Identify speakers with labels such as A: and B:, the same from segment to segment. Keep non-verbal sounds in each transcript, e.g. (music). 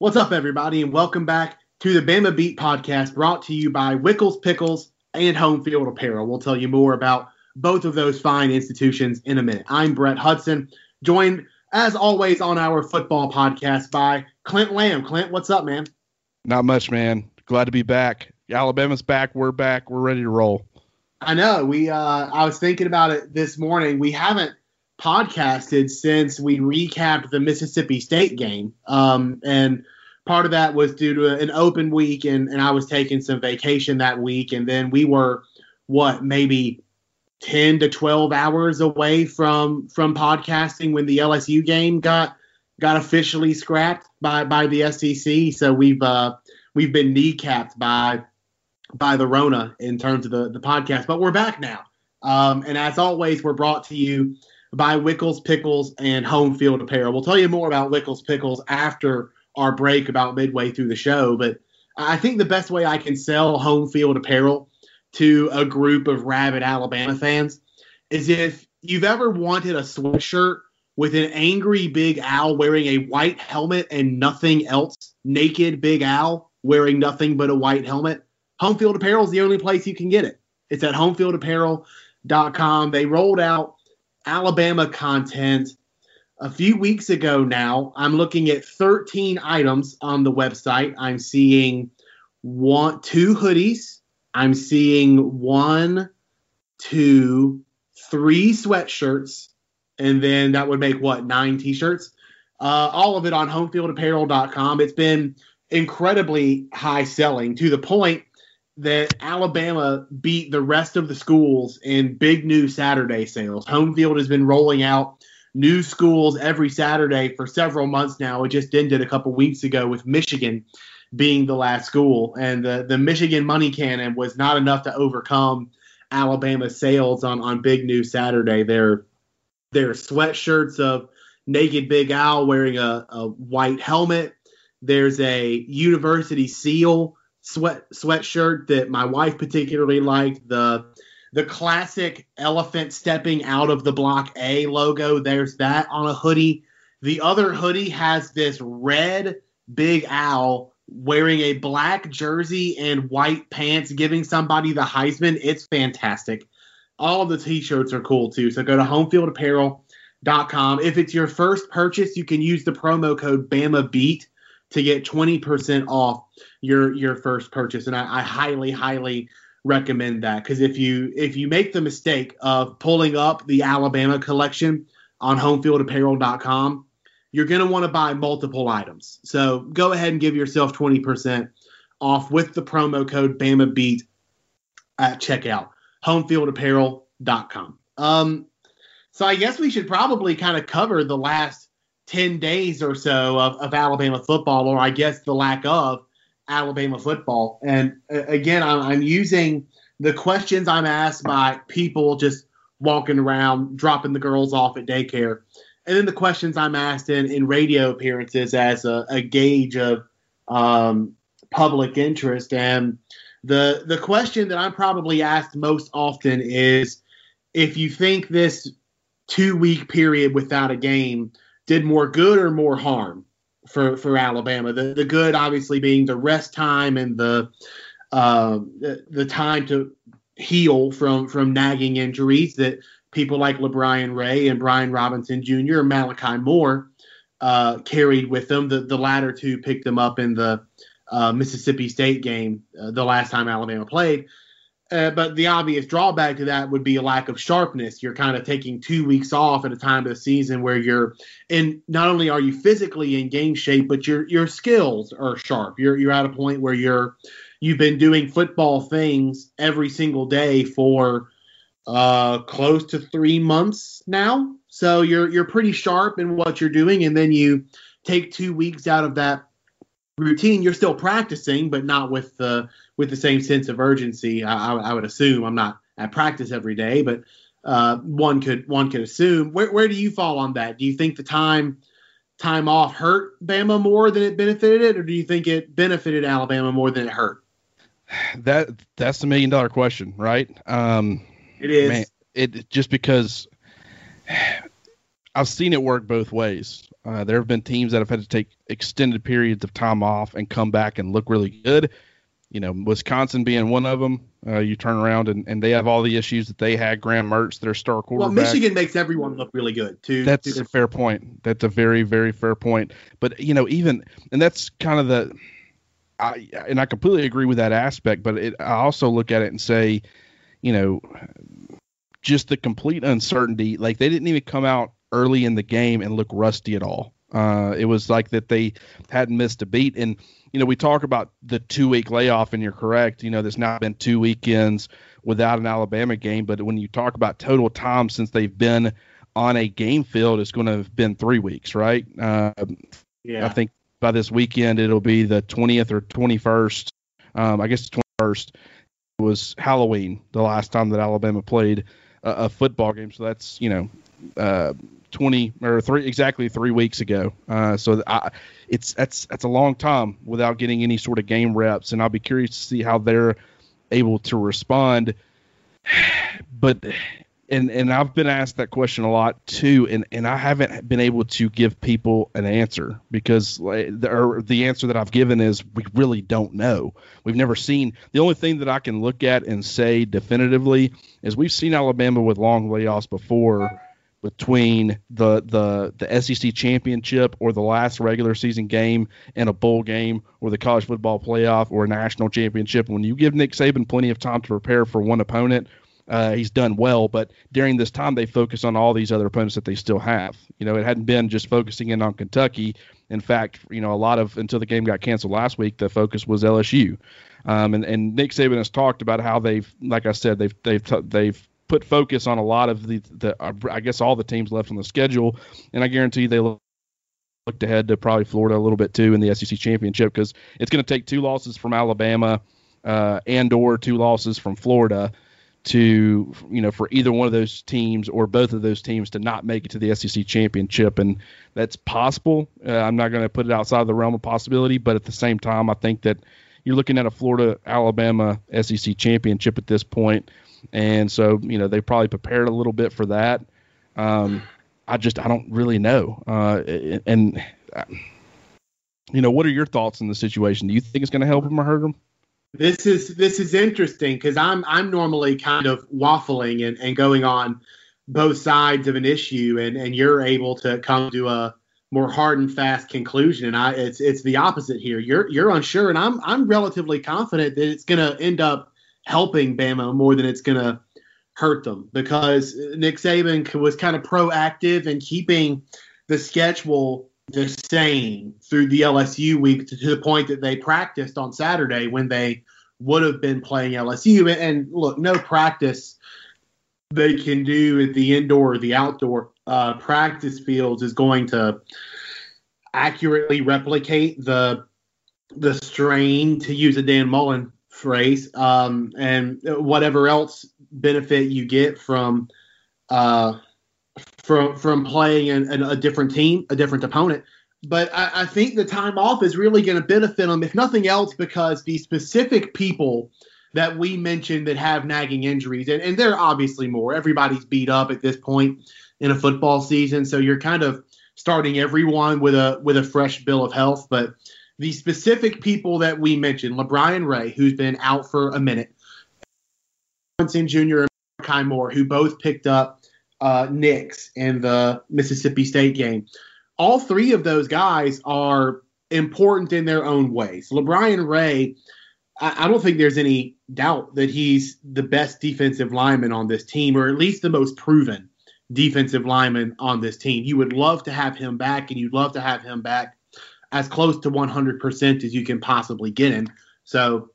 A: What's up, everybody, and welcome back to the Bama Beat podcast brought to you by Wickles Pickles and Home Field Apparel. We'll tell you more about both of those fine institutions in a minute. I'm Brett Hudson, joined as always on our football podcast by Clint Lamb. Clint, what's up, man?
B: Not much, man. Glad to be back. Alabama's back. We're back. We're ready to roll.
A: I know. We uh I was thinking about it this morning. We haven't podcasted since we recapped the Mississippi State game. Um, and part of that was due to an open week, and, and I was taking some vacation that week. And then we were, what, maybe 10 to 12 hours away from from podcasting when the LSU game got got officially scrapped by by the SEC. So we've uh, we've been kneecapped by by the Rona in terms of the the podcast, but we're back now. Um, and as always, we're brought to you by Wickles Pickles and Home Field Apparel. We'll tell you more about Wickles Pickles after our break, about midway through the show. But I think the best way I can sell Home Field Apparel to a group of rabid Alabama fans is if you've ever wanted a sweatshirt with an angry Big Al wearing a white helmet and nothing else, naked Big Al wearing nothing but a white helmet. Home Field Apparel is the only place you can get it. It's at homefieldapparel.com. They rolled out Alabama content a few weeks ago now. I'm looking at 13 items on the website. I'm seeing one, two hoodies. I'm seeing one, two, three sweatshirts, and then that would make what nine t-shirts. Uh, all of it on homefieldapparel.com. It's been incredibly high selling to the point that Alabama beat the rest of the schools in big new Saturday sales. Home field has been rolling out new schools every Saturday for several months now. It just ended a couple weeks ago with Michigan being the last school, and the the Michigan money cannon was not enough to overcome Alabama's sales on on big new Saturday. Their their sweatshirts of naked Big Al wearing a, a white helmet. There's a university seal sweat sweatshirt that my wife particularly liked. The the classic elephant stepping out of the block A logo. There's that on a hoodie. The other hoodie has this red Big Al wearing a black jersey and white pants, giving somebody the Heisman. It's fantastic. All of the t-shirts are cool too. So go to homefieldapparel.com. If it's your first purchase, you can use the promo code BAMA Beat to get 20% off your your first purchase. And I, I highly, highly recommend that because if you if you make the mistake of pulling up the Alabama collection on homefieldapparel.com, you're going to want to buy multiple items. So go ahead and give yourself 20% off with the promo code BAMA Beat at checkout. Homefieldapparel.com. Um, so I guess we should probably kind of cover the last 10 days or so of, of Alabama football, or I guess the lack of Alabama football. And uh, again, I'm, I'm using the questions I'm asked by people just walking around, dropping the girls off at daycare, and then the questions I'm asked in, in radio appearances as a, a gauge of um, public interest. And the the question that I'm probably asked most often is if you think this two week period without a game did more good or more harm for for Alabama. The the good obviously being the rest time and the uh, the, time to heal from from nagging injuries that people like LaBryan Ray and Brian Robinson Jr. and Malachi Moore uh, carried with them. The the latter two picked them up in the uh, Mississippi State game uh, the last time Alabama played. Uh, but the obvious drawback to that would be a lack of sharpness. You're kind of taking two weeks off at a time of the season where you're in. Not only are you physically in game shape, but your your skills are sharp. You're you're at a point where you're you've been doing football things every single day for uh, close to three months now. So you're you're pretty sharp in what you're doing, and then you take two weeks out of that routine. You're still practicing, but not with the with the same sense of urgency. I, I would assume I'm not at practice every day, but uh, one could one could assume. Where where do you fall on that? Do you think the time time off hurt Bama more than it benefited it, or do you think it benefited Alabama more than it hurt?
B: That that's the million dollar question, right? Um,
A: it is. Man,
B: it just because I've seen it work both ways. Uh, there have been teams that have had to take extended periods of time off and come back and look really good. You know, Wisconsin being one of them. Uh, you turn around and, and they have all the issues that they had. Graham Mertz, their star quarterback.
A: Well, Michigan makes everyone look really good too.
B: That's a fair point. That's a very very fair point. But you know, even and that's kind of the. I and I completely agree with that aspect, but it, I also look at it and say, you know, just the complete uncertainty. Like they didn't even come out early in the game and look rusty at all. Uh, it was like that they hadn't missed a beat. And you know, we talk about the two week layoff, and you're correct. You know, there's not been two weekends without an Alabama game, but when you talk about total time since they've been on a game field, it's going to have been three weeks, right? Uh, yeah. I think by this weekend it'll be the 20th or 21st. Um, I guess the 21st was Halloween, the last time that Alabama played a, a football game. So that's you know uh, 20 or three exactly three weeks ago. Uh, so I, it's that's that's a long time without getting any sort of game reps, and I'll be curious to see how they're able to respond. But and and I've been asked that question a lot too, and and I haven't been able to give people an answer because the, the answer that I've given is we really don't know. We've never seen. The only thing that I can look at and say definitively is we've seen Alabama with long layoffs before between the the the SEC championship or the last regular season game and a bowl game or the college football playoff or a national championship. When you give Nick Saban plenty of time to prepare for one opponent, uh, he's done well. But during this time, they focus on all these other opponents that they still have. You know, it hadn't been just focusing in on Kentucky. In fact, you know, a lot of until the game got canceled last week, the focus was LSU. Um, and, and Nick Saban has talked about how they've, like I said, they've they've they've put focus on a lot of the, the uh, I guess all the teams left on the schedule, and I guarantee they look looked ahead to probably Florida a little bit too in the SEC championship because it's going to take two losses from Alabama uh, and or two losses from Florida to you know for either one of those teams or both of those teams to not make it to the SEC championship. And that's possible. Uh, I'm not going to put it outside the realm of possibility, but at the same time, I think that you're looking at a Florida Alabama SEC championship at this point and so you know they probably prepared a little bit for that. Um, I just I don't really know, uh, and uh, you know what are your thoughts on the situation? Do you think it's going to help him or hurt him?
A: This is this is interesting because I'm I'm normally kind of waffling and, and going on both sides of an issue, and and you're able to come to a more hard and fast conclusion. And I it's it's the opposite here. You're you're unsure, and I'm I'm relatively confident that it's going to end up helping Bama more than it's going to hurt them because Nick Saban was kind of proactive in keeping the schedule the same through the LSU week to, to the point that they practiced on Saturday when they would have been playing LSU. And look, no practice they can do at the indoor or the outdoor uh, practice fields is going to accurately replicate the the strain, to use a Dan Mullen phrase, um, and whatever else benefit you get from uh, from from playing in, in, a different team, a different opponent. But I, I think the time off is really going to benefit them, if nothing else, because the specific people that we mentioned that have nagging injuries, and, and there are obviously more. Everybody's beat up at this point in a football season, so you're kind of starting everyone with a with a fresh bill of health. But the specific people that we mentioned, LaBryan Ray, who's been out for a minute, Johnson Jr. and Kai Moore, who both picked up uh, nicks in the Mississippi State game. All three of those guys are important in their own ways. LaBryan Ray, I, I don't think there's any doubt that he's the best defensive lineman on this team, or at least the most proven defensive lineman on this team. You would love to have him back, and you'd love to have him back as close to 100% as you can possibly get him. So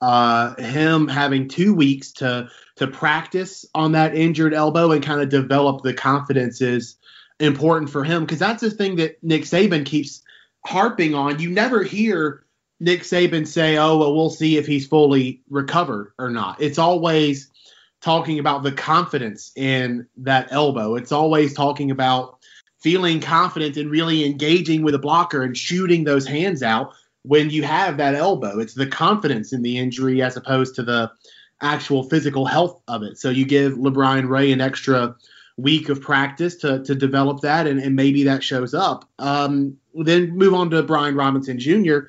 A: uh, him having two weeks to to practice on that injured elbow and kind of develop the confidence is important for him because that's the thing that Nick Saban keeps harping on. You never hear Nick Saban say, "Oh, well, we'll see if he's fully recovered or not." It's always talking about the confidence in that elbow. It's always talking about feeling confident and really engaging with a blocker and shooting those hands out when you have that elbow. It's the confidence in the injury as opposed to the actual physical health of it. So you give LaBryan Ray an extra week of practice to, to develop that, and, and maybe that shows up. Um, then move on to Brian Robinson Jr.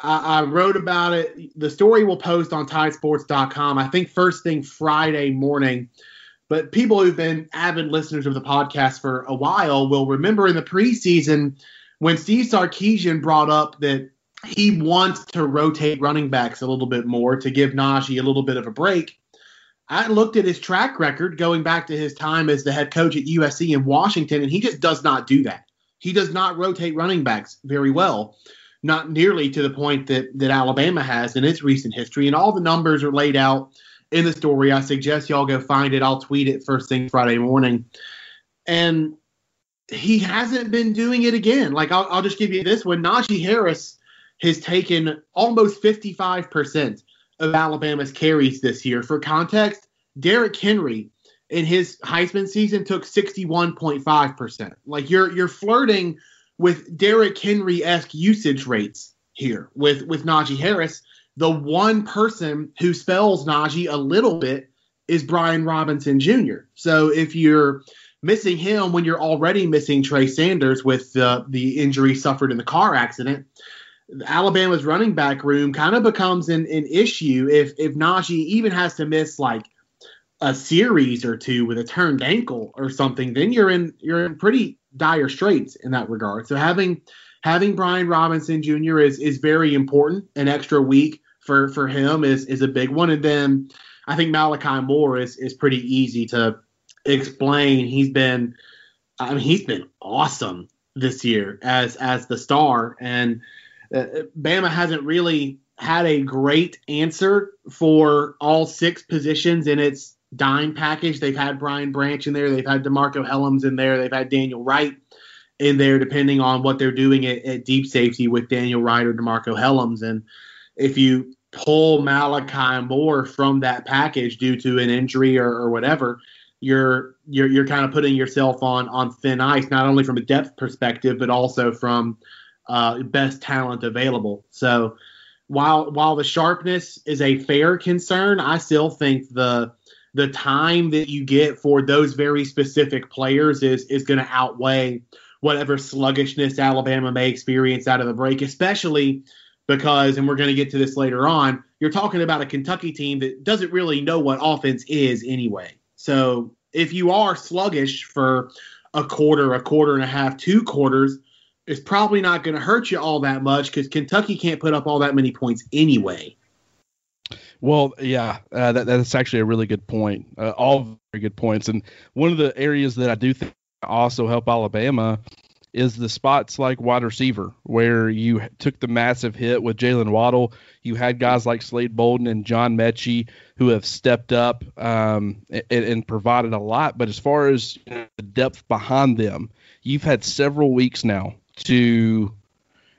A: I, I, wrote about it. The story will post on tidesports.com, I think, first thing Friday morning. But people who've been avid listeners of the podcast for a while will remember in the preseason when Steve Sarkisian brought up that he wants to rotate running backs a little bit more to give Najee a little bit of a break. I looked at his track record going back to his time as the head coach at USC in Washington, and he just does not do that. He does not rotate running backs very well, not nearly to the point that, that Alabama has in its recent history. And all the numbers are laid out in the story. I suggest y'all go find it. I'll tweet it first thing Friday morning. And he hasn't been doing it again. Like, I'll, I'll just give you this one Najee Harris has taken almost 55% of Alabama's carries this year. For context, Derrick Henry in his Heisman season took 61.5%. Like you're you're flirting with Derrick Henry esque usage rates here with with Najee Harris. The one person who spells Najee a little bit is Brian Robinson Jr. So if you're missing him when you're already missing Trey Sanders with the the injury suffered in the car accident, Alabama's running back room kind of becomes an, an issue if if Najee even has to miss like a series or two with a turned ankle or something, then you're in you're in pretty dire straits in that regard. So having having Brian Robinson Jr. is is very important. An extra week for for him is is a big one. And then I think Malachi Moore is is pretty easy to explain. He's been I mean he's been awesome this year as as the star and uh, Bama hasn't really had a great answer for all six positions in its dime package. They've had Brian Branch in there. They've had DeMarcco Hellams in there. They've had Daniel Wright in there, depending on what they're doing at, at deep safety with Daniel Wright or DeMarcco Hellams. And if you pull Malachi Moore from that package due to an injury or, or whatever, you're you're you're kind of putting yourself on on thin ice, not only from a depth perspective, but also from uh, best talent available. So while while the sharpness is a fair concern, I still think the the time that you get for those very specific players is is going to outweigh whatever sluggishness Alabama may experience out of the break, especially because, and we're going to get to this later on, you're talking about a Kentucky team that doesn't really know what offense is anyway. So if you are sluggish for a quarter, a quarter and a half, two quarters, it's probably not going to hurt you all that much because Kentucky can't put up all that many points anyway.
B: Well, yeah, uh, that, that's actually a really good point. Uh, all very good points. And one of the areas that I do think also help Alabama is the spots like wide receiver, where you took the massive hit with Jaylen Waddle. You had guys like Slade Bolden and John Metchie who have stepped up um, and, and, provided a lot. But as far as the depth behind them, you've had several weeks now to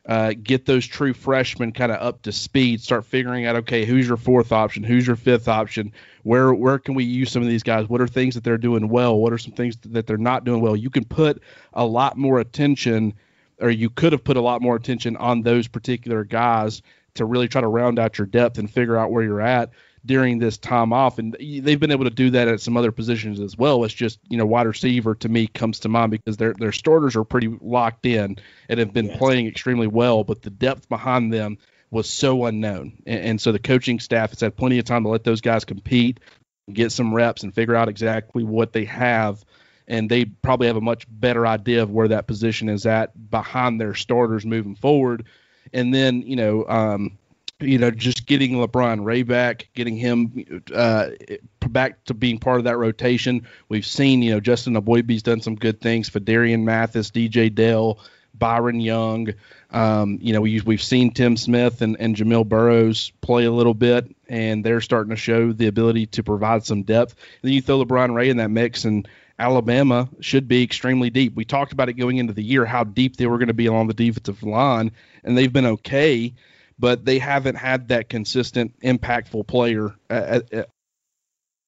B: uh, get those true freshmen kind of up to speed, start figuring out okay, who's your fourth option, who's your fifth option, where where can we use some of these guys? What are things that they're doing well? What are some things that they're not doing well? You can put a lot more attention, or you could have put a lot more attention on those particular guys to really try to round out your depth and figure out where you're at during this time off, and they've been able to do that at some other positions as well. It's just you know wide receiver to me comes to mind because their their starters are pretty locked in and have been yes. playing extremely well, but the depth behind them was so unknown, and, and so the coaching staff has had plenty of time to let those guys compete, get some reps, and figure out exactly what they have. And they probably have a much better idea of where that position is at behind their starters moving forward. And then, you know, um, you know, just getting LaBryan Ray back, getting him uh, back to being part of that rotation. We've seen, you know, Justin Eboigbe's done some good things. Phidarian Mathis, DJ Dale, Byron Young. Um, you know, we, we've seen Tim Smith and, and Jamil Burroughs play a little bit, and they're starting to show the ability to provide some depth. And then you throw LaBryan Ray in that mix, and Alabama should be extremely deep. We talked about it going into the year, how deep they were going to be along the defensive line, and they've been okay but they haven't had that consistent, impactful player at, at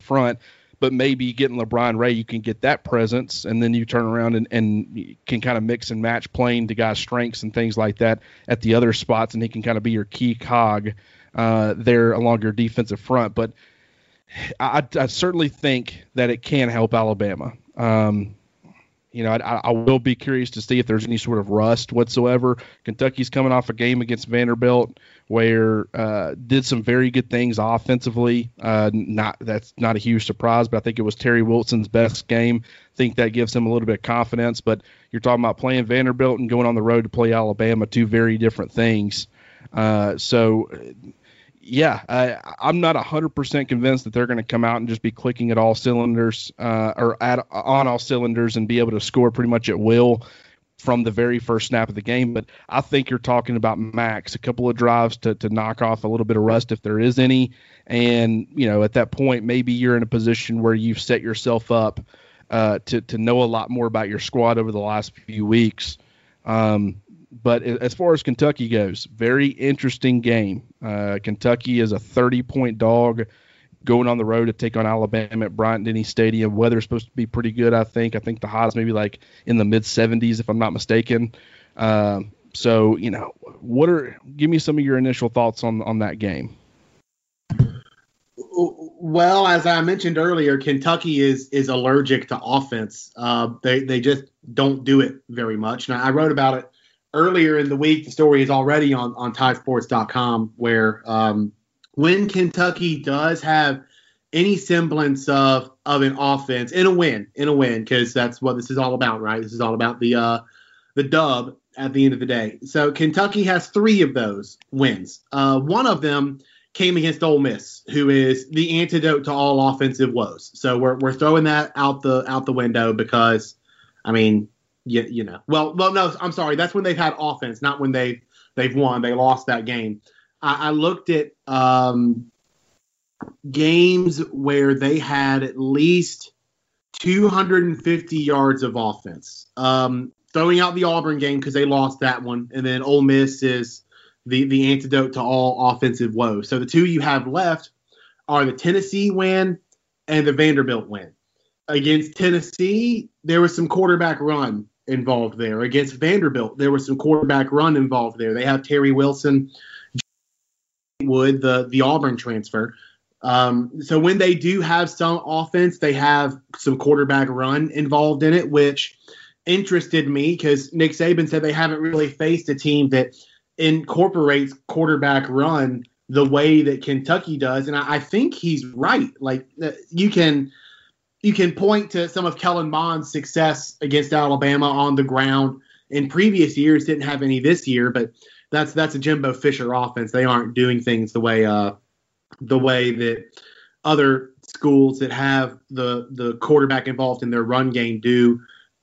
B: front. But maybe getting LaBryan Ray, you can get that presence, and then you turn around and, and can kind of mix and match playing to guys' strengths and things like that at the other spots, and he can kind of be your key cog uh, there along your defensive front. But I, I, certainly think that it can help Alabama. Um, you know, I, I, will be curious to see if there's any sort of rust whatsoever. Kentucky's coming off a game against Vanderbilt where uh, did some very good things offensively. Uh, not that's not a huge surprise, but I think it was Terry Wilson's best game. I think that gives him a little bit of confidence. But you're talking about playing Vanderbilt and going on the road to play Alabama, two very different things. Uh, so yeah, I, am not 100% convinced that they're going to come out and just be clicking at all cylinders uh, or at, on all cylinders and be able to score pretty much at will from the very first snap of the game. But I think you're talking about max, a couple of drives to, to knock off a little bit of rust if there is any. And, you know, at that point, maybe you're in a position where you've set yourself up uh, to, to know a lot more about your squad over the last few weeks. Um, but as far as Kentucky goes, very interesting game. Uh, Kentucky is a 30 point dog going on the road to take on Alabama at Bryant Denny Stadium. Weather's supposed to be pretty good, I think. I think the highs maybe like in the mid 70s, if I'm not mistaken. Uh, so, you know, what are give me some of your initial thoughts on on that game?
A: Well, as I mentioned earlier, Kentucky is is allergic to offense. Uh, they they just don't do it very much. Now, I wrote about it earlier in the week, the story is already on on TideSports.com, where um, when Kentucky does have any semblance of of an offense in a win, in a win, because that's what this is all about, right? This is all about the uh, the dub at the end of the day. So Kentucky has three of those wins. Uh, one of them came against Ole Miss, who is the antidote to all offensive woes. So we're we're throwing that out the out the window because, I mean, you, you know. Well, well, no, I'm sorry. That's when they've had offense, not when they they've won. They lost that game. I, I looked at um, games where they had at least 250 yards of offense. Um, throwing out the Auburn game because they lost that one, and then Ole Miss is the the antidote to all offensive woes. So the two you have left are the Tennessee win and the Vanderbilt win. Against Tennessee, there was some quarterback run involved there. Against Vanderbilt, there was some quarterback run involved there. They have Terry Wilson, Wood, the the Auburn transfer. Um, so when they do have some offense, they have some quarterback run involved in it, which interested me because Nick Saban said they haven't really faced a team that incorporates quarterback run the way that Kentucky does, and I, I think he's right. Like uh, you can you can point to some of Kellen Mond's success against Alabama on the ground in previous years. Didn't have any this year, but that's that's a Jimbo Fisher offense. They aren't doing things the way uh, the way that other schools that have the the quarterback involved in their run game do.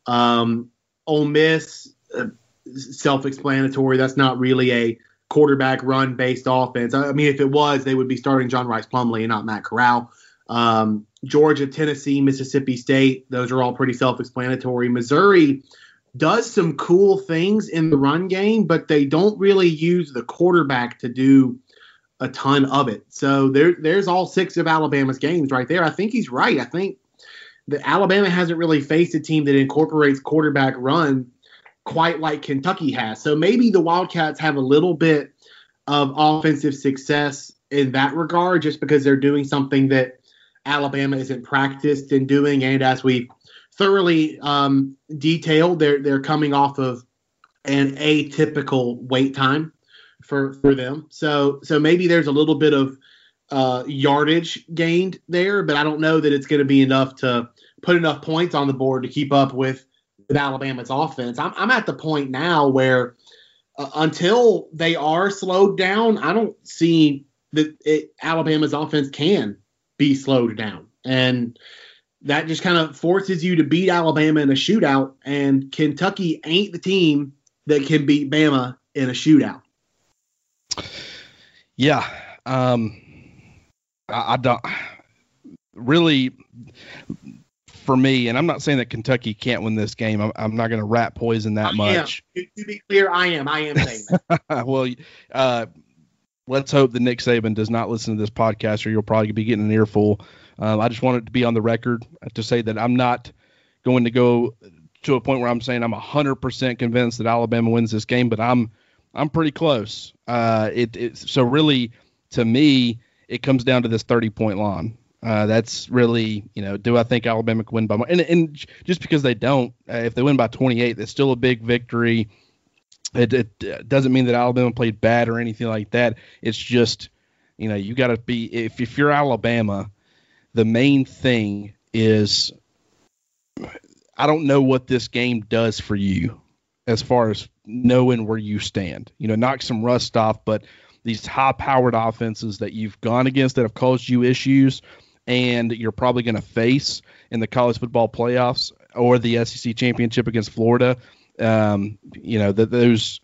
A: Um, Ole Miss, uh, self-explanatory. That's not really a quarterback run based offense. I mean, if it was, they would be starting John Rhys Plumlee and not Matt Corral. Um, Georgia, Tennessee, Mississippi State, those are all pretty self explanatory. Missouri does some cool things in the run game, but they don't really use the quarterback to do a ton of it. So there, there's all six of Alabama's games right there. I think he's right. I think that Alabama hasn't really faced a team that incorporates quarterback run quite like Kentucky has. So maybe the Wildcats have a little bit of offensive success in that regard just because they're doing something that Alabama isn't practiced in doing. And as we thoroughly um, detailed, they're they're coming off of an atypical wait time for for them. So so maybe there's a little bit of uh, yardage gained there, but I don't know that it's going to be enough to put enough points on the board to keep up with, with Alabama's offense. I'm, I'm at the point now where uh, until they are slowed down, I don't see that it, Alabama's offense can be slowed down. And that just kind of forces you to beat Alabama in a shootout. And Kentucky ain't the team that can beat Bama in a shootout.
B: Yeah. Um, I, I don't really for me, and I'm not saying that Kentucky can't win this game. I'm, I'm not going to rat poison that I much.
A: To, to, be clear, I am. I am (laughs) saying
B: well, uh, let's hope that Nick Saban does not listen to this podcast, or you'll probably be getting an earful. Um, I just want it to be on the record to say that I'm not going to go to a point where I'm saying I'm 100% convinced that Alabama wins this game, but I'm I'm pretty close. Uh, it, it so really to me it comes down to this 30 point line. Uh, that's really, you know, do I think Alabama can win by more? And, and just because they don't, uh, if they win by 28, that's still a big victory. It, it doesn't mean that Alabama played bad or anything like that. It's just, you know, you got to be if if you're Alabama, the main thing is I don't know what this game does for you as far as knowing where you stand. You know, knock some rust off, but these high powered offenses that you've gone against that have caused you issues and you're probably going to face in the college football playoffs or the SEC championship against Florida. Um, you know, that those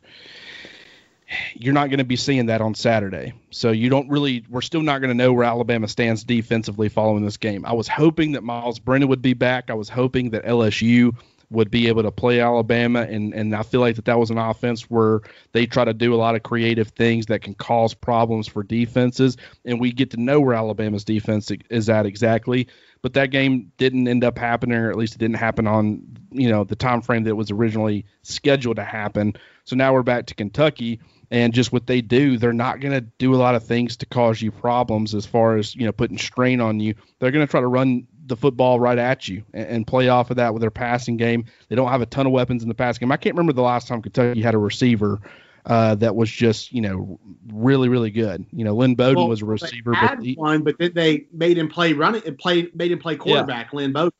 B: you're not going to be seeing that on Saturday. So you don't really, we're still not going to know where Alabama stands defensively following this game. I was hoping that Myles Brennan would be back. I was hoping that LSU would be able to play Alabama, and and I feel like that that was an offense where they try to do a lot of creative things that can cause problems for defenses, and we get to know where Alabama's defense is at exactly. But that game didn't end up happening, or at least it didn't happen on you know the time frame that was originally scheduled to happen. So now we're back to Kentucky, and just what they do, they're not going to do a lot of things to cause you problems as far as you know putting strain on you. They're going to try to run the football right at you and, and, play off of that with their passing game. They don't have a ton of weapons in the passing game. I can't remember the last time Kentucky had a receiver uh, that was just you know really really good. You know, Lynn Bowden well, was a receiver,
A: had but he, one, but then they made him play running and play made him play quarterback. Yeah. Lynn Bowden.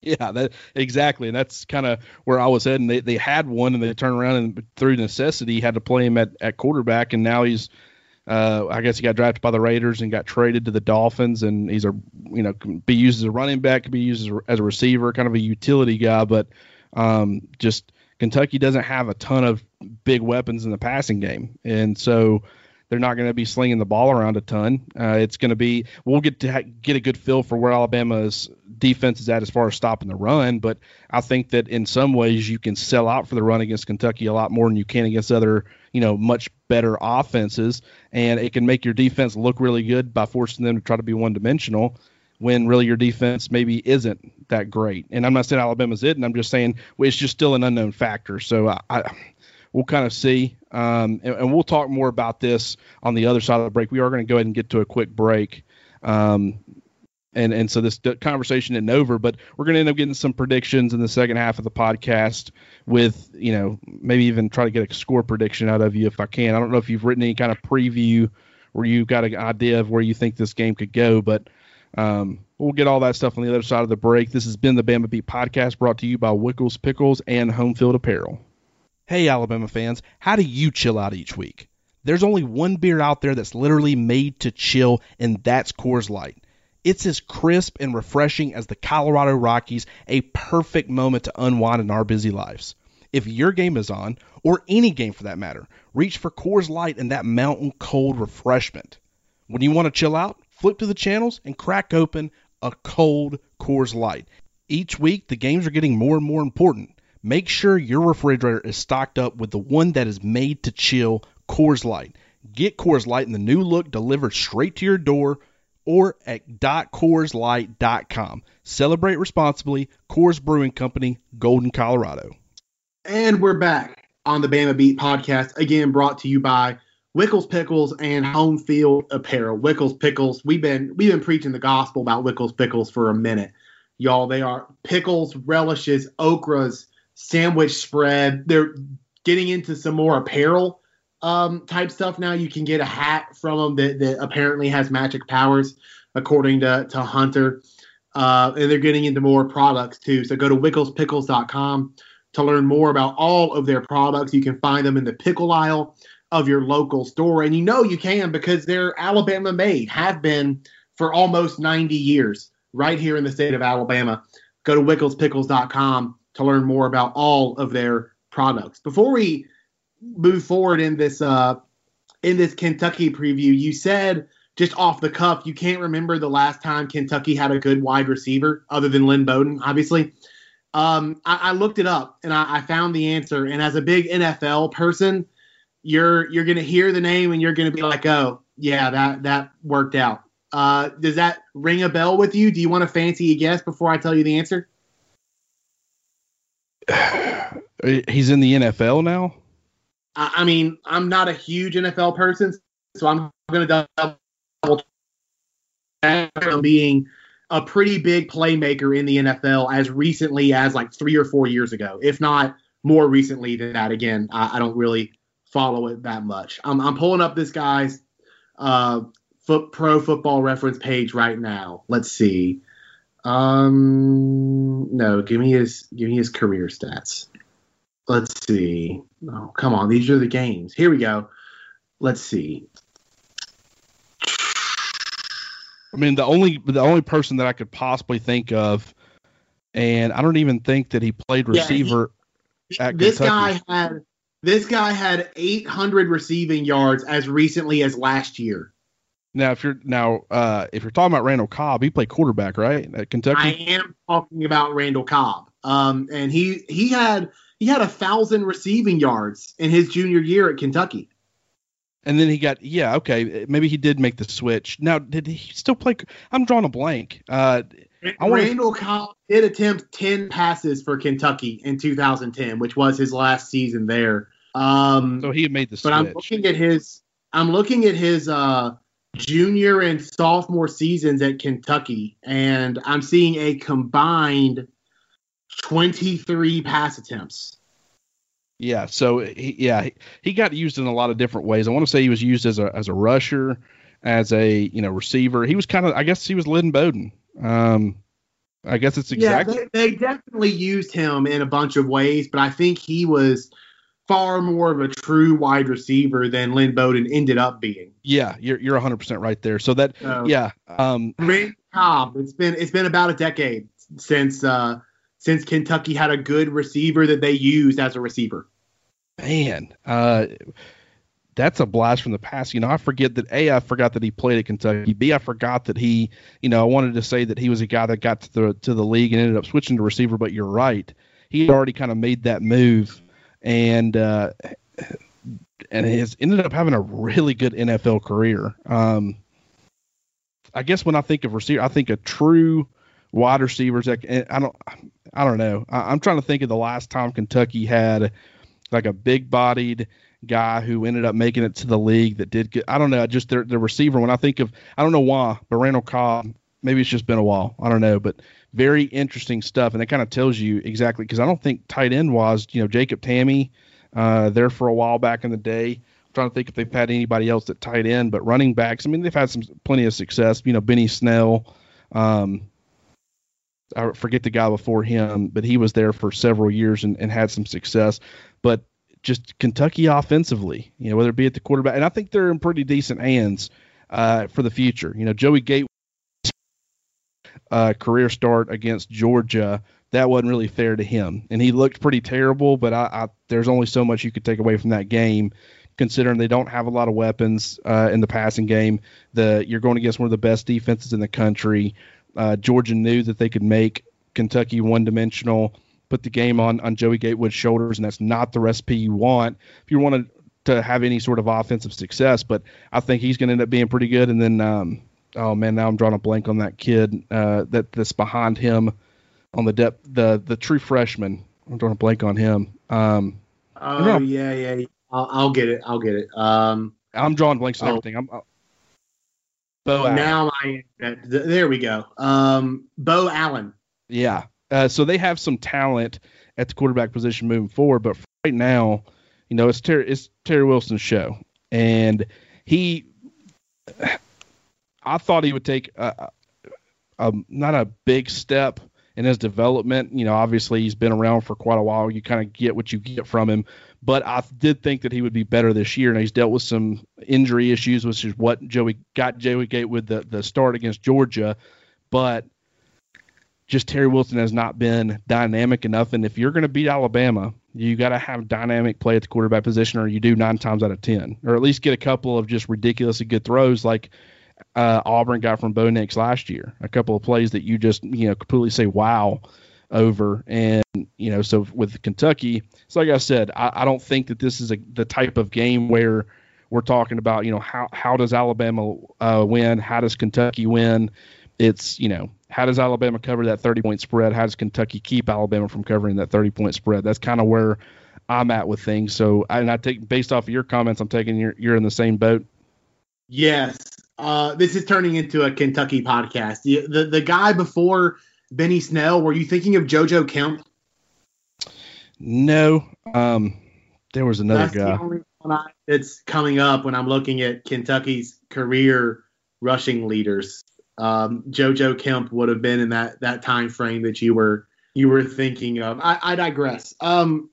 B: Yeah, that exactly, and that's kind of where I was heading. They they had one, and they turned around and through necessity had to play him at, at quarterback, and now he's uh, I guess he got drafted by the Raiders and got traded to the Dolphins, and he's a you know can be used as a running back, can be used as a, as a receiver, kind of a utility guy. But um, just Kentucky doesn't have a ton of big weapons in the passing game, and so they're not going to be slinging the ball around a ton. Uh, it's going to be we'll get to ha- get a good feel for where Alabama's defense is at as far as stopping the run, but I think that in some ways you can sell out for the run against Kentucky a lot more than you can against other you know much better offenses, and it can make your defense look really good by forcing them to try to be one dimensional when really your defense maybe isn't that great. And I'm not saying Alabama's it, and I'm just saying well, it's just still an unknown factor. So I, I we'll kind of see, um, and, and, we'll talk more about this on the other side of the break. We are going to go ahead and get to a quick break. Um, and and so this conversation isn't over, but we're going to end up getting some predictions in the second half of the podcast with you know maybe even try to get a score prediction out of you if I can. I don't know if you've written any kind of preview where you've got an idea of where you think this game could go, but um, we'll get all that stuff on the other side of the break. This has been the Bama Beat podcast brought to you by Wickles Pickles and Home Field Apparel. Hey Alabama fans, how do you chill out each week? There's only one beer out there that's literally made to chill, and that's Coors Light. It's as crisp and refreshing as the Colorado Rockies, a perfect moment to unwind in our busy lives. If your game is on, or any game for that matter, reach for Coors Light and that mountain cold refreshment. When you want to chill out, flip to the channels and crack open a cold Coors Light. Each week, the games are getting more and more important. Make sure your refrigerator is stocked up with the one that is made to chill Coors Light. Get Coors Light in the new look delivered straight to your door or at .coorslight.com. Celebrate responsibly. Coors Brewing Company, Golden, Colorado.
A: And we're back on the Bama Beat podcast, again brought to you by Wickles Pickles and Home Field Apparel. Wickles Pickles, we've been we've been preaching the gospel about Wickles Pickles for a minute. Y'all, they are pickles, relishes, okras, sandwich spread. They're getting into some more apparel um, type stuff now. You can get a hat from them that, that apparently has magic powers, according to, to Hunter. Uh, and they're getting into more products too. So go to wicklespickles.com to learn more about all of their products. You can find them in the pickle aisle of your local store. And you know you can because they're Alabama made, have been for almost 90 years right here in the state of Alabama. Go to wicklespickles.com to learn more about all of their products. Before we move forward in this uh, in this Kentucky preview, you said just off the cuff you can't remember the last time Kentucky had a good wide receiver other than Lynn Bowden, obviously. Um, I, I, looked it up and I, I, found the answer. And as a big NFL person, you're you're gonna hear the name and you're gonna be like, oh yeah, that that worked out. Uh, does that ring a bell with you? Do you want to fancy a guess before I tell you the answer? (sighs)
B: He's in the NFL now.
A: I, I mean, I'm not a huge NFL person, so I'm going to double on being a pretty big playmaker in the NFL as recently as like three or four years ago, if not more recently than that. Again, I, I don't really follow it that much. I'm, I'm pulling up this guy's uh, foot, pro football reference page right now. Let's see. Um, no, give me his give me his career stats. Let's see. Oh, come on, these are the games. Here we go. Let's see.
B: I mean, the only the only person that I could possibly think of, and I don't even think that he played receiver.
A: Yeah, he, this Kentucky. guy had this guy had 800 receiving yards as recently as last year.
B: Now, if you're now uh, if you're talking about Randall Cobb, he played quarterback, right, at Kentucky. I
A: am talking about Randall Cobb, um, and he he had he had a thousand receiving yards in his junior year at Kentucky.
B: And then he got yeah okay maybe he did make the switch. Now did he still play? I'm drawing a blank. Uh,
A: I Randall wanna... Cobb did attempt ten passes for Kentucky in 2010, which was his last season there. Um,
B: so he made the switch.
A: But I'm looking at his I'm looking at his uh, junior and sophomore seasons at Kentucky, and I'm seeing a combined 23 pass attempts.
B: Yeah, so he, yeah, he, he got used in a lot of different ways. I want to say he was used as a as a rusher, as a you know receiver. He was kind of I guess he was Lynn Bowden. Um, I guess it's exactly.
A: Yeah, they, they definitely used him in a bunch of ways, but I think he was far more of a true wide receiver than Lynn Bowden ended up being.
B: Yeah, you're you're 100 percent right there. So that yeah, um,
A: Cobb. It's been it's been about a decade since uh, since Kentucky had a good receiver that they used as a receiver.
B: Man, uh, that's a blast from the past. You know, I forget that A, I forgot that he played at Kentucky. B, I forgot that he, you know, I wanted to say that he was a guy that got to the to the league and ended up switching to receiver. But you're right, he had already kind of made that move, and uh, and has ended up having a really good NFL career. Um, I guess when I think of receiver, I think of true wide receivers. I don't, I don't know. I, am trying to think of the last time Kentucky had like a big bodied guy who ended up making it to the league that did get. I don't know. Just their the receiver. When I think of, I don't know why, but Randall Cobb. Maybe it's just been a while. I don't know, but very interesting stuff, and it kind of tells you exactly because I don't think tight end was you know Jacob Tamme, uh, there for a while back in the day. I'm trying to think if they've had anybody else that tight end, but running backs. I mean, they've had some plenty of success. You know, Benny Snell. Um, I forget the guy before him, but he was there for several years and, and had some success. But just Kentucky offensively, you know, whether it be at the quarterback, and I think they're in pretty decent hands uh, for the future. You know, Joey Gate uh, career start against Georgia, that wasn't really fair to him, and he looked pretty terrible. But I, I, there's only so much you could take away from that game, considering they don't have a lot of weapons uh, in the passing game. The you're going against one of the best defenses in the country. Uh, Georgia knew that they could make Kentucky one dimensional, put the game on on Joey Gatewood's shoulders, and that's not the recipe you want if you want to have any sort of offensive success. But I think he's going to end up being pretty good. And then, um, oh man, now I'm drawing a blank on that kid uh, that that's behind him on the depth, the the true freshman. I'm drawing a blank on him. Um,
A: oh yeah, yeah. I'll, I'll, get it. I'll get it. Um,
B: I'm drawing blanks on oh. everything. I'm,
A: Beau Allen. Now I there we go. Um, Beau Allen.
B: Yeah. Uh, so they have some talent at the quarterback position moving forward, but right now, you know, it's Terry it's Terry Wilson's show, and he. I thought he would take a, a, not a big step in his development. You know, obviously he's been around for quite a while. You kind of get what you get from him, but I did think that he would be better this year. And he's dealt with some injury issues, which is what Joey got Joey Gate with the, the start against Georgia. But just Terry Wilson has not been dynamic enough. And if you're going to beat Alabama, you got to have dynamic play at the quarterback position, or you do nine times out of 10, or at least get a couple of just ridiculously good throws like uh, Auburn got from Bo Nix last year. A couple of plays that you just, you know, completely say, wow, over. And, you know, so with Kentucky, so like I said, I, I don't think that this is a, the type of game where we're talking about, you know, how, how does Alabama uh, win? How does Kentucky win? It's, you know, how does Alabama cover that 30 point spread? How does Kentucky keep Alabama from covering that 30 point spread? That's kind of where I'm at with things. So, and I take based off of your comments, I'm taking you're, you're in the same boat.
A: Yes. uh, this is turning into a Kentucky podcast. The, the the guy before Benny Snell, were you thinking of JoJo Kemp?
B: No. Um, there was another
A: That's
B: guy.
A: the only one I, that's coming up when I'm looking at Kentucky's career rushing leaders. Um, JoJo Kemp would have been in that that time frame that you were you were thinking of. I, I digress. Um,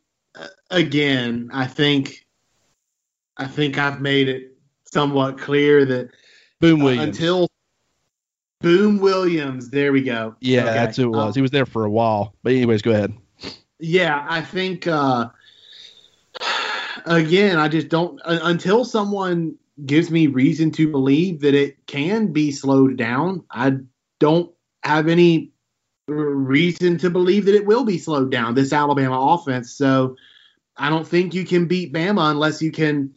A: again, I think I think I've made it somewhat clear that
B: Boom
A: uh,
B: Williams.
A: until Boom Williams, there we go.
B: yeah,
A: Okay.
B: that's who it was.
A: Um,
B: he was there for a while. But anyways, go ahead.
A: Yeah, I think uh, again, I just don't uh, until someone gives me reason to believe that it can be slowed down. I don't have any reason to believe that it will be slowed down. This Alabama offense, so I don't think you can beat Bama unless you can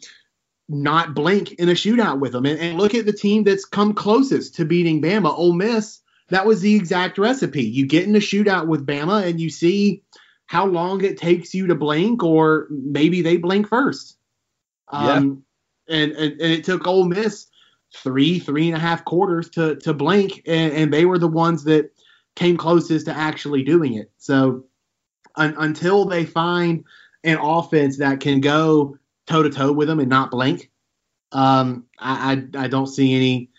A: not blink in a shootout with them. And, and look at the team that's come closest to beating Bama, Ole Miss. That was the exact recipe. You get in a shootout with Bama and you see how long it takes you to blink, or maybe they blink first. Um, and, and and it took Ole Miss three, three and a half quarters to to blink, and, and they were the ones that came closest to actually doing it. So un, until they find an offense that can go toe to toe with them and not blink, um, I, I I don't see any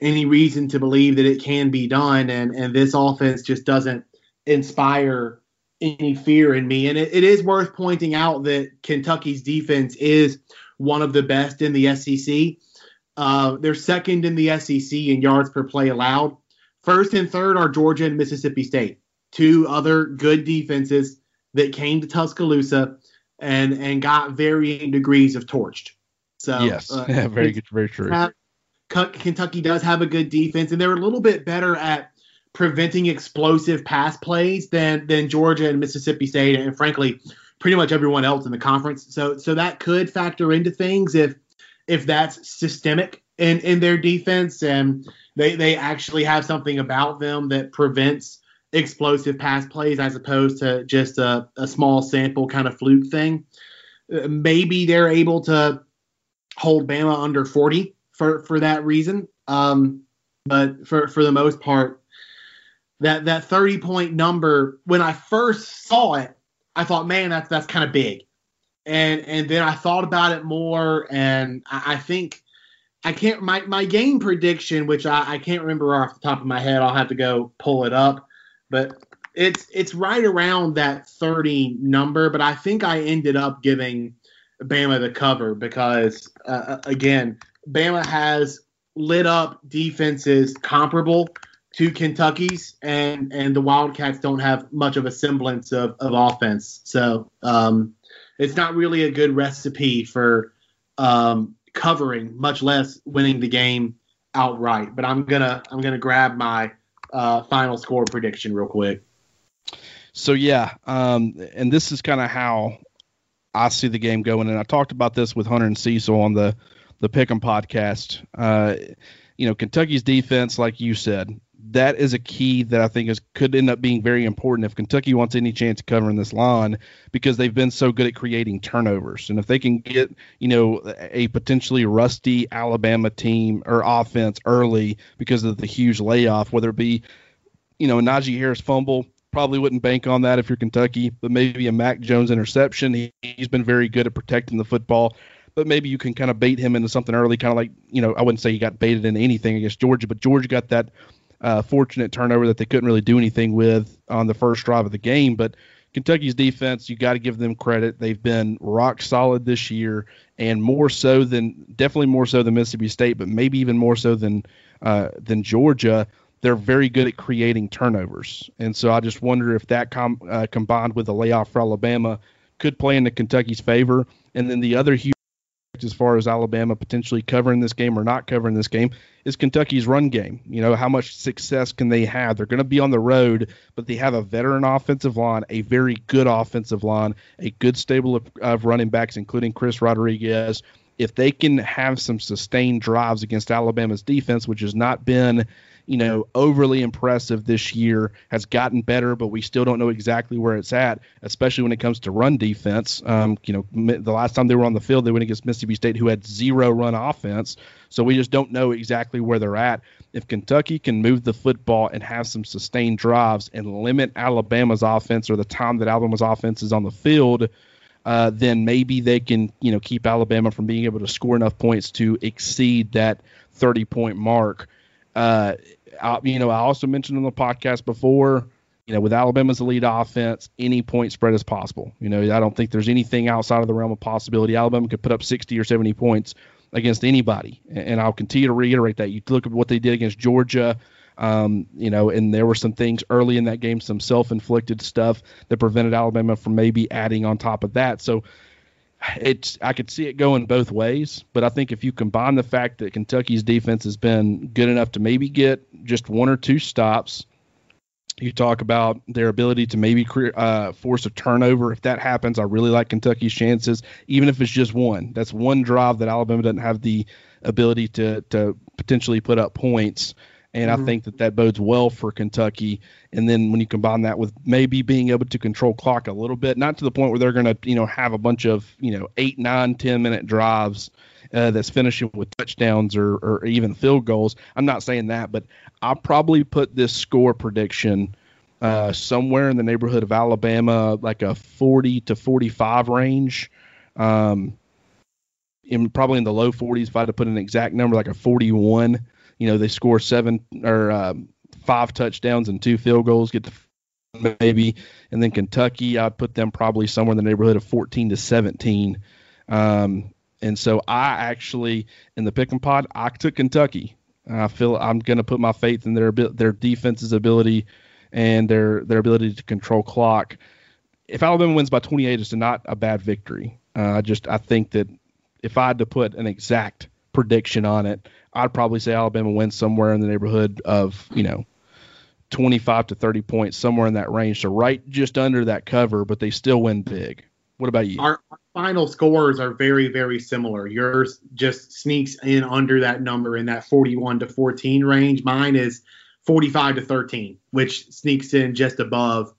A: any reason to believe that it can be done. And and this offense just doesn't inspire any fear in me. And it, it is worth pointing out that Kentucky's defense is one of the best in the SEC. Uh, they're second in the SEC in yards per play allowed. First and third are Georgia and Mississippi State, two other good defenses that came to Tuscaloosa and and got varying degrees of torched. So
B: yes,
A: uh, (laughs)
B: yeah, very good, very true.
A: have- Kentucky does have a good defense, and they're a little bit better at preventing explosive pass plays than than Georgia and Mississippi State, and frankly, pretty much everyone else in the conference. So so that could factor into things if if that's systemic in in their defense, and they they actually have something about them that prevents explosive pass plays as opposed to just a, a small sample kind of fluke thing. Uh, Maybe they're able to hold Bama under 40 for for that reason. Um, but for for the most part, that that 30 point number when I first saw it, I thought, man, that's that's kind of big. And and then I thought about it more, and I, I think I can't my my game prediction, which I, I can't remember off the top of my head. I'll have to go pull it up, but it's it's right around that 30 number. But I think I ended up giving Bama the cover because uh, again, Bama has lit up defenses comparable to Kentucky's, and and the Wildcats don't have much of a semblance of, of offense. So um, it's not really a good recipe for um, covering, much less winning the game outright. But I'm gonna I'm gonna grab my uh, final score prediction real quick.
B: So yeah, um, and this is kind of how I see the game going. And I talked about this with Hunter and Cecil on the the Pick'em podcast. Uh, you know, Kentucky's defense, like you said, that is a key that I think is could end up being very important if Kentucky wants any chance of covering this line because they've been so good at creating turnovers. And if they can get, you know, a potentially rusty Alabama team or offense early because of the huge layoff, whether it be, you know, Najee Harris fumble, probably wouldn't bank on that if you're Kentucky, but maybe a Mac Jones interception. He, he's been very good at protecting the football but maybe you can kind of bait him into something early, kind of like you know I wouldn't say he got baited into anything against Georgia, but Georgia got that uh, fortunate turnover that they couldn't really do anything with on the first drive of the game. But Kentucky's defense, you got to give them credit. They've been rock solid this year, and more so than definitely more so than Mississippi State, but maybe even more so than uh, than Georgia. They're very good at creating turnovers, and so I just wonder if that com- uh, combined with the layoff for Alabama could play into Kentucky's favor. And then the other huge as far as Alabama potentially covering this game or not covering this game is Kentucky's run game. You know, how much success can they have? They're going to be on the road, but they have a veteran offensive line, a very good offensive line, a good stable of, of running backs, including Chris Rodriguez. If they can have some sustained drives against Alabama's defense, which has not been, you know, overly impressive this year, has gotten better, but we still don't know exactly where it's at, especially when it comes to run defense. Um, you know, the last time they were on the field, they went against Mississippi State, who had zero run offense. So we just don't know exactly where they're at. If Kentucky can move the football and have some sustained drives and limit Alabama's offense or the time that Alabama's offense is on the field, uh, then maybe they can, you know, keep Alabama from being able to score enough points to exceed that 30 point mark. Uh, You know, I also mentioned on the podcast before, you know, with Alabama's elite offense, any point spread is possible. You know, I don't think there's anything outside of the realm of possibility. Alabama could put up 60 or 70 points against anybody, and I'll continue to reiterate that. You look at what they did against Georgia. Um, you know, and there were some things early in that game, some self-inflicted stuff that prevented Alabama from maybe adding on top of that. So it's I could see it going both ways, but I think if you combine the fact that Kentucky's defense has been good enough to maybe get just one or two stops, you talk about their ability to maybe uh, force a turnover. If that happens, I really like Kentucky's chances, even if it's just one. That's one drive that Alabama doesn't have the ability to to potentially put up points and mm-hmm. I think that that bodes well for Kentucky. And then when you combine that with maybe being able to control clock a little bit, not to the point where they're going to, you know, have a bunch of, you know, eight, nine, ten minute drives uh, that's finishing with touchdowns or, or even field goals. I'm not saying that, but I'll probably put this score prediction uh, somewhere in the neighborhood of Alabama, like a 40 to 45 range. Um, in probably in the low 40s, if I had to put an exact number, like a 41 you know they score seven or um, five touchdowns and two field goals, get the maybe, and then Kentucky, I'd put them probably somewhere in the neighborhood of 14 to 17. Um, and so I actually in the pick and pod, I took Kentucky. I feel I'm going to put my faith in their their defense's ability and their their ability to control clock. If Alabama wins by 28, it's not a bad victory. Uh, I just I think that if I had to put an exact prediction on it, I'd probably say Alabama wins somewhere in the neighborhood of, you know, 25 to 30 points, somewhere in that range. So right just under that cover, but they still win big. What about you?
A: Our, our final scores are very, very similar. Yours just sneaks in under that number in that 41 to 14 range. Mine is 45 to 13, which sneaks in just above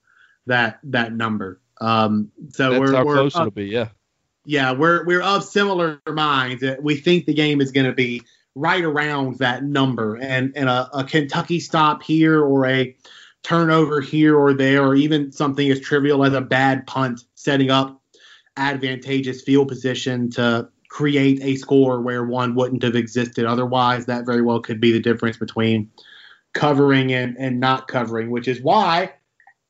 A: that that number. Um, so
B: That's
A: we're,
B: how
A: we're
B: close
A: up,
B: it'll be. Yeah.
A: Yeah, we're we're of similar minds. We think the game is going to be right around that number. And, and a, a Kentucky stop here or a turnover here or there, or even something as trivial as a bad punt setting up advantageous field position to create a score where one wouldn't have existed otherwise. That very well could be the difference between covering and, and not covering, which is why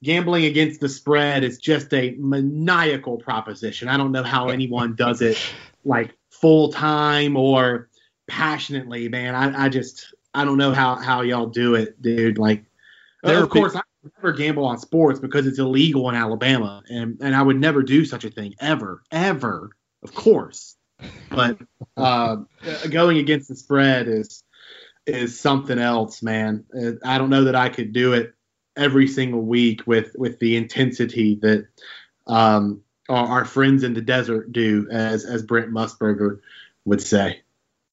A: gambling against the spread is just a maniacal proposition. I don't know how anyone does it like full time or passionately, man. I, I just I don't know how how y'all do it, dude. Like, of course, I never gamble on sports because it's illegal in Alabama, and and I would never do such a thing ever, ever. Of course, but uh, (laughs) going against the spread is is something else, man. I don't know that I could do it every single week with with the intensity that um, our, our friends in the desert do, as as Brent Musburger would say.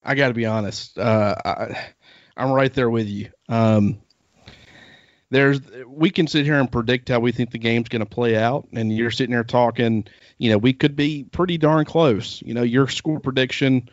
B: I got to be honest. Uh, I, I'm right there with you. Um, there's we can sit here and predict how we think the game's going to play out, and you're sitting there talking. You know, we could be pretty darn close. You know, your score prediction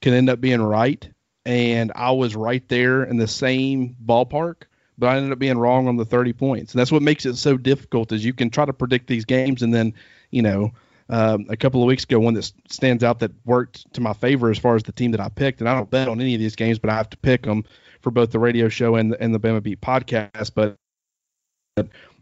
B: can end up being right, and I was right there in the same ballpark, but I ended up being wrong on the 30 points. And that's what makes it so difficult. Is you can try to predict these games, and then you know um, a couple of weeks ago, one that stands out that worked to my favor as far as the team that I picked. And I don't bet on any of these games, but I have to pick them for both the radio show and the, and the Bama Beat podcast. But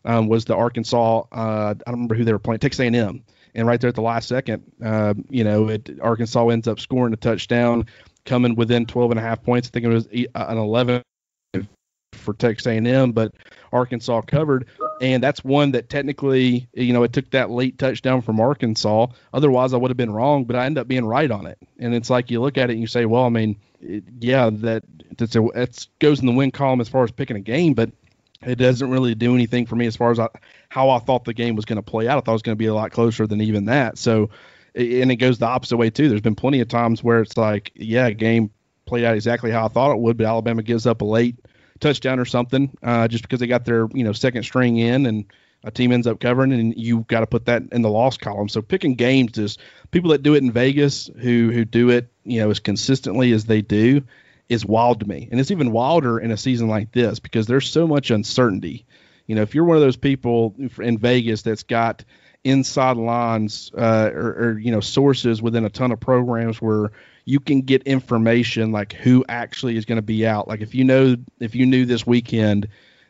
B: um, was the Arkansas? Uh, I don't remember who they were playing. Texas A&M. And right there at the last second, uh, you know, it, Arkansas ends up scoring a touchdown, coming within 12 and a half points. I think it was an 11 for Texas A&M, but Arkansas covered, and that's one that technically, you know, it took that late touchdown from Arkansas. Otherwise, I would have been wrong, but I end up being right on it. And it's like you look at it and you say, well, I mean, it, yeah, that that's a goes in the win column as far as picking a game, but it doesn't really do anything for me as far as I, how I thought the game was going to play out. I thought it was going to be a lot closer than even that. So, and it goes the opposite way too. There's been plenty of times where it's like, yeah, game played out exactly how I thought it would, but Alabama gives up a late touchdown or something, uh, just because they got their you know second string in and a team ends up covering, and you've got to put that in the loss column. So picking games is people that do it in Vegas who who do it you know as consistently as they do is wild to me, and it's even wilder in a season like this because there's so much uncertainty. You know, if you're one of those people in Vegas that's got inside lines uh, or, or, you know sources within a ton of programs where you can get information like who actually is going to be out. Like if you know if you knew this weekend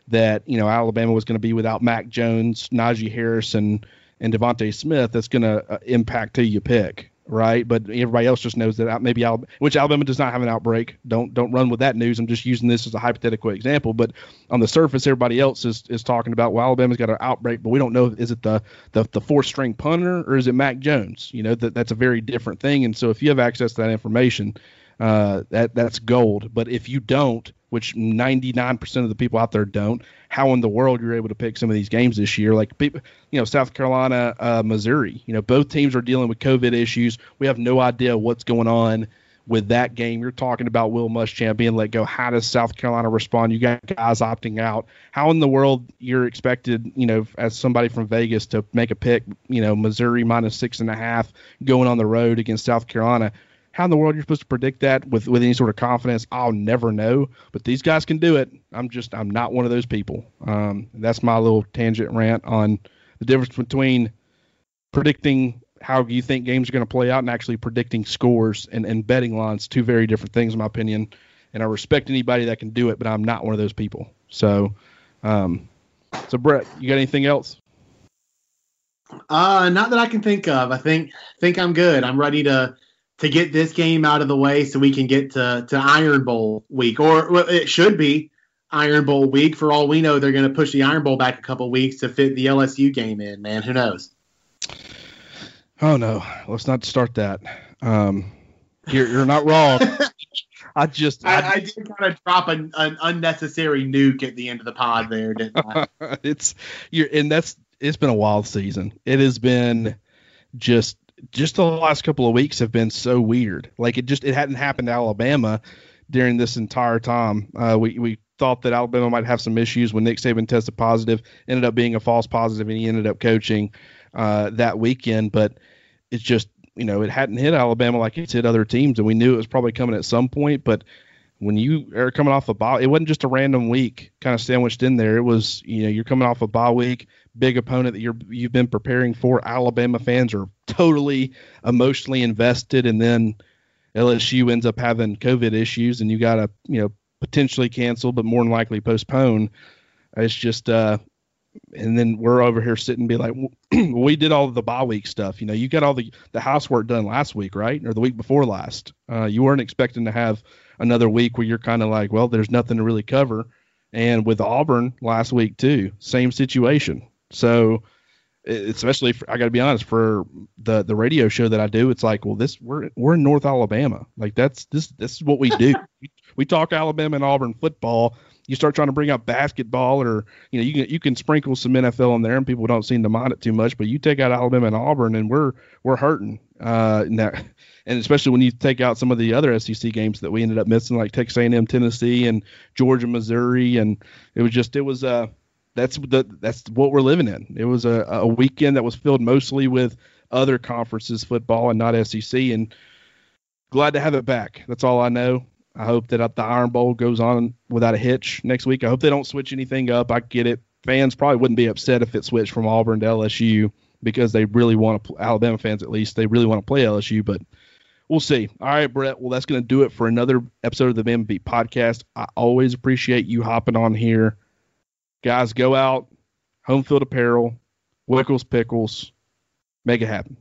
B: that you know Alabama was going to be without Mac Jones, Najee Harris, and DeVonta Smith, that's going to uh, impact who you pick right? But everybody else just knows that maybe Alabama, which Alabama does not have an outbreak. Don't don't run with that news. I'm just using this as a hypothetical example. But on the surface, everybody else is, is talking about well, Alabama's got an outbreak, but we don't know is it the the, the fourth string punter or is it Mac Jones? You know that that's a very different thing. And so if you have access to that information, uh, that that's gold. But if you don't, which 99% of the people out there don't, how in the world you're able to pick some of these games this year? Like, you know, South Carolina, uh, Missouri. You know, both teams are dealing with COVID issues. We have no idea what's going on with that game. You're talking about Will Muschamp being let go. How does South Carolina respond? You got guys opting out. How in the world you're expected, you know, as somebody from Vegas to make a pick, you know, Missouri minus six and a half going on the road against South Carolina? How in the world you're supposed to predict that with with any sort of confidence? I'll never know. But these guys can do it. I'm just I'm not one of those people. Um, that's my little tangent rant on the difference between predicting how you think games are going to play out and actually predicting scores and, and betting lines. Two very different things, in my opinion. And I respect anybody that can do it, but I'm not one of those people. So, um, so Brett, you got anything else?
A: Uh, not that I can think of. I think think I'm good. I'm ready to to get this game out of the way so we can get to, to Iron Bowl week, or well, it should be Iron Bowl week. For all we know, they're going to push the Iron Bowl back a couple weeks to fit the LSU game in. Man, who knows?
B: Oh no, let's not start that. Um, you're, you're not wrong. (laughs) I just
A: I, I, I, did kind of drop an, an, unnecessary nuke at the end of the pod there, didn't I? (laughs)
B: it's you're and that's it's been a wild season. It has been just just the last couple of weeks have been so weird. Like it just it hadn't happened to Alabama during this entire time. Uh, we we thought that Alabama might have some issues when Nick Saban tested positive, ended up being a false positive, and he ended up coaching uh, that weekend. But it's just you know it hadn't hit Alabama like it's hit other teams, and we knew it was probably coming at some point. But when you are coming off a bye, it wasn't just a random week kind of sandwiched in there. It was you know you're coming off a bye week big opponent that you're you've been preparing for. Alabama fans are totally emotionally invested, and then LSU ends up having COVID issues, and you got to you know potentially cancel, but more than likely postpone. It's just uh, and then we're over here sitting and be like, (clears throat) we did all the bye week stuff. You know, you got all the the housework done last week, right, or the week before last. Uh, you weren't expecting to have another week where you're kind of like, well, there's nothing to really cover. And with Auburn last week too, same situation. So, especially for, I got to be honest for the the radio show that I do, it's like, well, this we're we're in North Alabama, like that's this this is what we do. (laughs) we talk Alabama and Auburn football. You start trying to bring up basketball, or you know, you can you can sprinkle some NFL in there, and people don't seem to mind it too much. But you take out Alabama and Auburn, and we're we're hurting. Uh, now, (laughs) and especially when you take out some of the other SEC games that we ended up missing, like Texas A&M, Tennessee, and Georgia, Missouri, and it was just it was uh that's the that's what we're living in. It was a, a weekend that was filled mostly with other conferences football and not SEC. And glad to have it back. That's all I know. I hope that the Iron Bowl goes on without a hitch next week. I hope they don't switch anything up. I get it. Fans probably wouldn't be upset if it switched from Auburn to LSU because they really want to. Alabama fans, at least, they really want to play LSU. But we'll see. All right, Brett. Well, that's going to do it for another episode of the Beat podcast. I always appreciate you hopping on here Guys, go out, home field apparel, Wickles Pickles, make it happen.